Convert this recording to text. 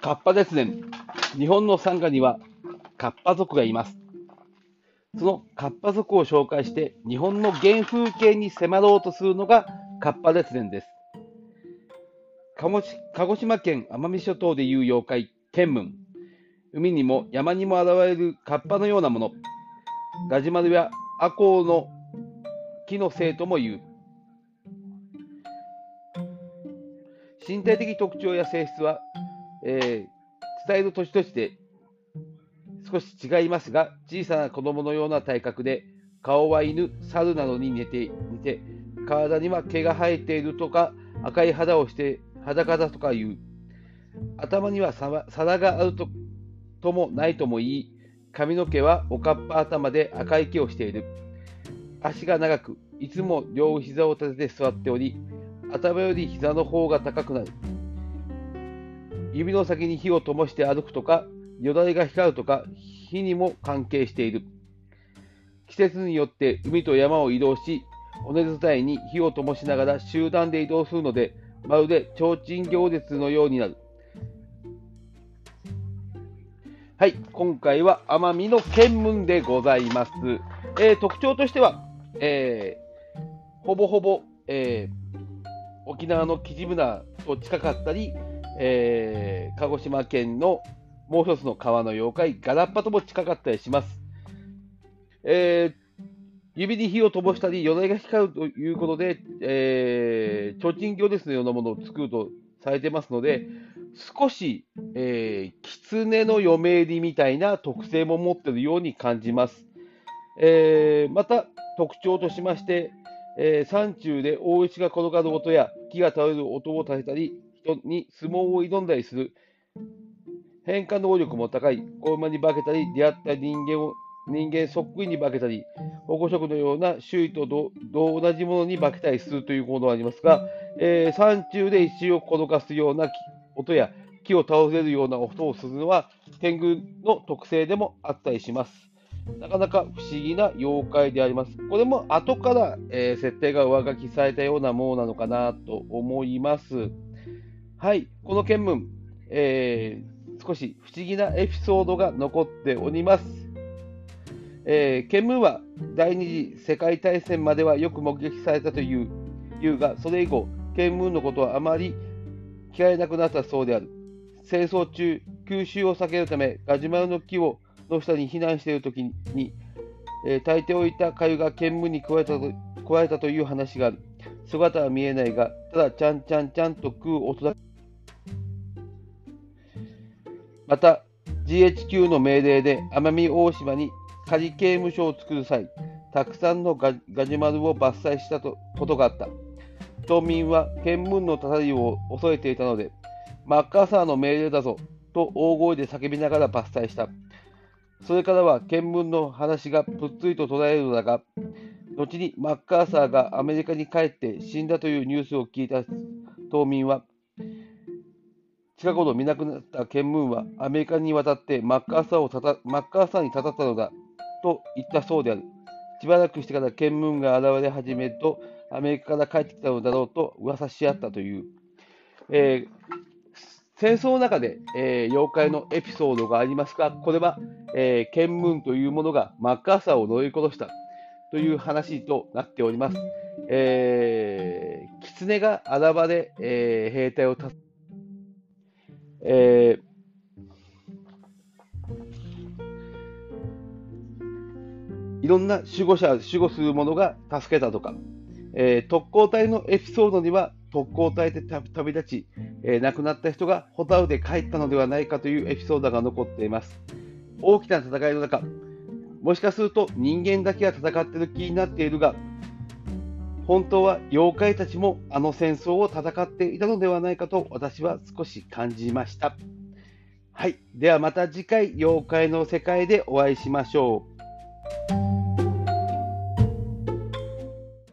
カッパ列伝。日本の山河にはカッパ族がいます。そのカッパ族を紹介して日本の原風景に迫ろうとするのがカッパ列伝です。鹿児島県奄美諸島でいう妖怪、天文。海にも山にも現れるカッパのようなもの。ガジュマルやアコウの木のせいとも言う。身体的特徴や性質は、えー、伝える年として少し違いますが、小さな子供のような体格で、顔は犬、猿などに似て似て、体には毛が生えているとか、赤い肌をして裸だとか言う。頭には皿があるとともないとも言い、髪の毛はおかっぱ頭で赤い毛をしている。足が長く、いつも両膝を立てて座っており、頭より膝の方が高くなる。指の先に火を灯して歩くとか、よだれが光るとか、火にも関係している。季節によって海と山を移動し、尾根伝いに火を灯しながら集団で移動するので、まるで提灯行列のようになる。はい、今回は奄美の見聞でございます。えー、特徴としては、えー、ほぼほぼ、えー、沖縄の木村と近かったり、え鹿児島県のもう一つの川の妖怪、ガラッパとも近かったりします。え指に火を灯したり、鎧が光るということで、えー、提灯行列のようなものを作るとされてますので、少し、えー、狐の嫁入りみたいな特性も持っているように感じます。えー、また、特徴としまして、えー、山中で大石が転がる音や木が倒れる音を立てたり、人に相撲を挑んだりする。変化能力も高い。子馬に化けたり、出会った人間を人間そっくりに化けたり、保護色のような周囲と同じものに化けたりするということがありますが、えー、山中で石を転がすような音や木を倒れるような音をするのは天狗の特性でもあったりします。なかなか不思議な妖怪であります。これも後から、えー、設定が上書きされたようなものなのかなと思います。はい、この見聞、えー、少し不思議なエピソードが残っております。えー、見聞は第二次世界大戦まではよく目撃されたといういうが、それ以降、見聞のことはあまり聞かれなくなったそうである。戦争中、空襲を避けるため、ガジュマルの木をの下に避難しているときに、えー、炊いておいた粥が見聞に加えたと加えたという話がある。姿は見えないが、ただ、ちゃんちゃんちゃんと食う音だけ。また、GHQ の命令で奄美大島に仮刑務所を作る際、たくさんのガジュマルを伐採したとことがあった。島民は見聞のたたりを恐れていたので、マッカーサーの命令だぞと大声で叫びながら伐採した。それからは見聞の話がぷっつりと捉えるのだが、後にマッカーサーがアメリカに帰って死んだというニュースを聞いた島民は、近頃見なくなった見聞はアメリカに渡ってマッカーサーをたたマッカーサーにたたったのだと言ったそうである。しばらくしてから見聞が現れ始めると、アメリカから帰ってきたのだろうと噂し合ったという、えー、戦争の中で、えー、妖怪のエピソードがありますが、これは、えー、見聞というものがマッカーサーを乗り殺したという話となっております。えー、狐が現れ、えー、兵隊をえーいろんな守護者、守護する者が助けたとか、えー、特攻隊のエピソードには特攻隊で旅立ち、えー、亡くなった人がホタルで帰ったのではないかというエピソードが残っています。大きな戦いの中、もしかすると人間だけが戦っている気になっているが、本当は妖怪たちもあの戦争を戦っていたのではないかと私は少し感じました。はい。ではまた次回、妖怪の世界でお会いしましょう。